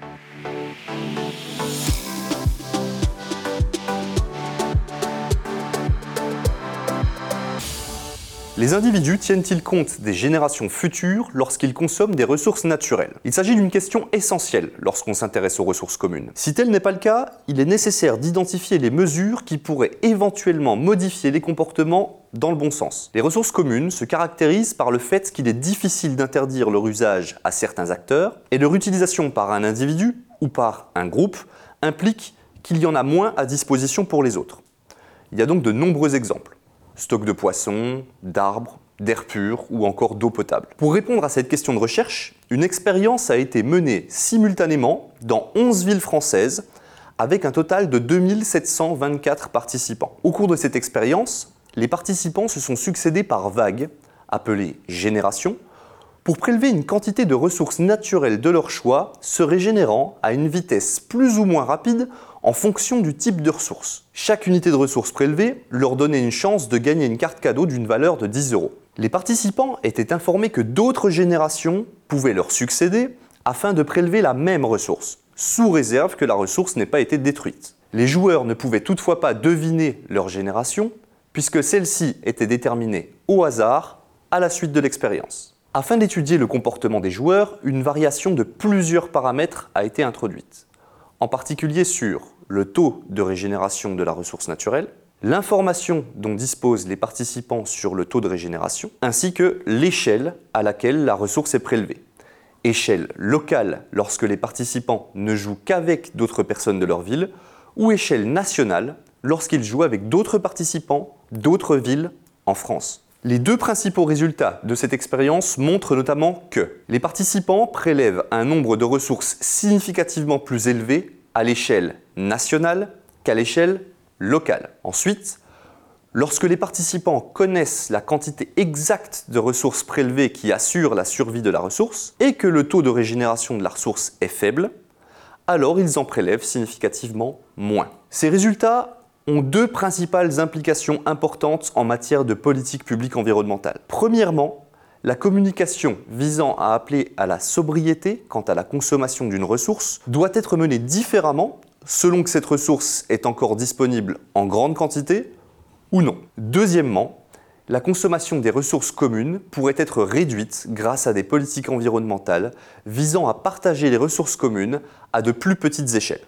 Thank you. Les individus tiennent-ils compte des générations futures lorsqu'ils consomment des ressources naturelles? Il s'agit d'une question essentielle lorsqu'on s'intéresse aux ressources communes. Si tel n'est pas le cas, il est nécessaire d'identifier les mesures qui pourraient éventuellement modifier les comportements dans le bon sens. Les ressources communes se caractérisent par le fait qu'il est difficile d'interdire leur usage à certains acteurs et leur utilisation par un individu ou par un groupe implique qu'il y en a moins à disposition pour les autres. Il y a donc de nombreux exemples stock de poissons, d'arbres, d'air pur ou encore d'eau potable. Pour répondre à cette question de recherche, une expérience a été menée simultanément dans 11 villes françaises avec un total de 2724 participants. Au cours de cette expérience, les participants se sont succédés par vagues, appelées générations, pour prélever une quantité de ressources naturelles de leur choix, se régénérant à une vitesse plus ou moins rapide en fonction du type de ressources. Chaque unité de ressources prélevée leur donnait une chance de gagner une carte cadeau d'une valeur de 10 euros. Les participants étaient informés que d'autres générations pouvaient leur succéder afin de prélever la même ressource, sous réserve que la ressource n'ait pas été détruite. Les joueurs ne pouvaient toutefois pas deviner leur génération, puisque celle-ci était déterminée au hasard à la suite de l'expérience. Afin d'étudier le comportement des joueurs, une variation de plusieurs paramètres a été introduite en particulier sur le taux de régénération de la ressource naturelle, l'information dont disposent les participants sur le taux de régénération, ainsi que l'échelle à laquelle la ressource est prélevée. Échelle locale lorsque les participants ne jouent qu'avec d'autres personnes de leur ville, ou échelle nationale lorsqu'ils jouent avec d'autres participants d'autres villes en France. Les deux principaux résultats de cette expérience montrent notamment que les participants prélèvent un nombre de ressources significativement plus élevé à l'échelle nationale qu'à l'échelle locale. Ensuite, lorsque les participants connaissent la quantité exacte de ressources prélevées qui assure la survie de la ressource et que le taux de régénération de la ressource est faible, alors ils en prélèvent significativement moins. Ces résultats ont deux principales implications importantes en matière de politique publique environnementale. Premièrement, la communication visant à appeler à la sobriété quant à la consommation d'une ressource doit être menée différemment selon que cette ressource est encore disponible en grande quantité ou non. Deuxièmement, la consommation des ressources communes pourrait être réduite grâce à des politiques environnementales visant à partager les ressources communes à de plus petites échelles.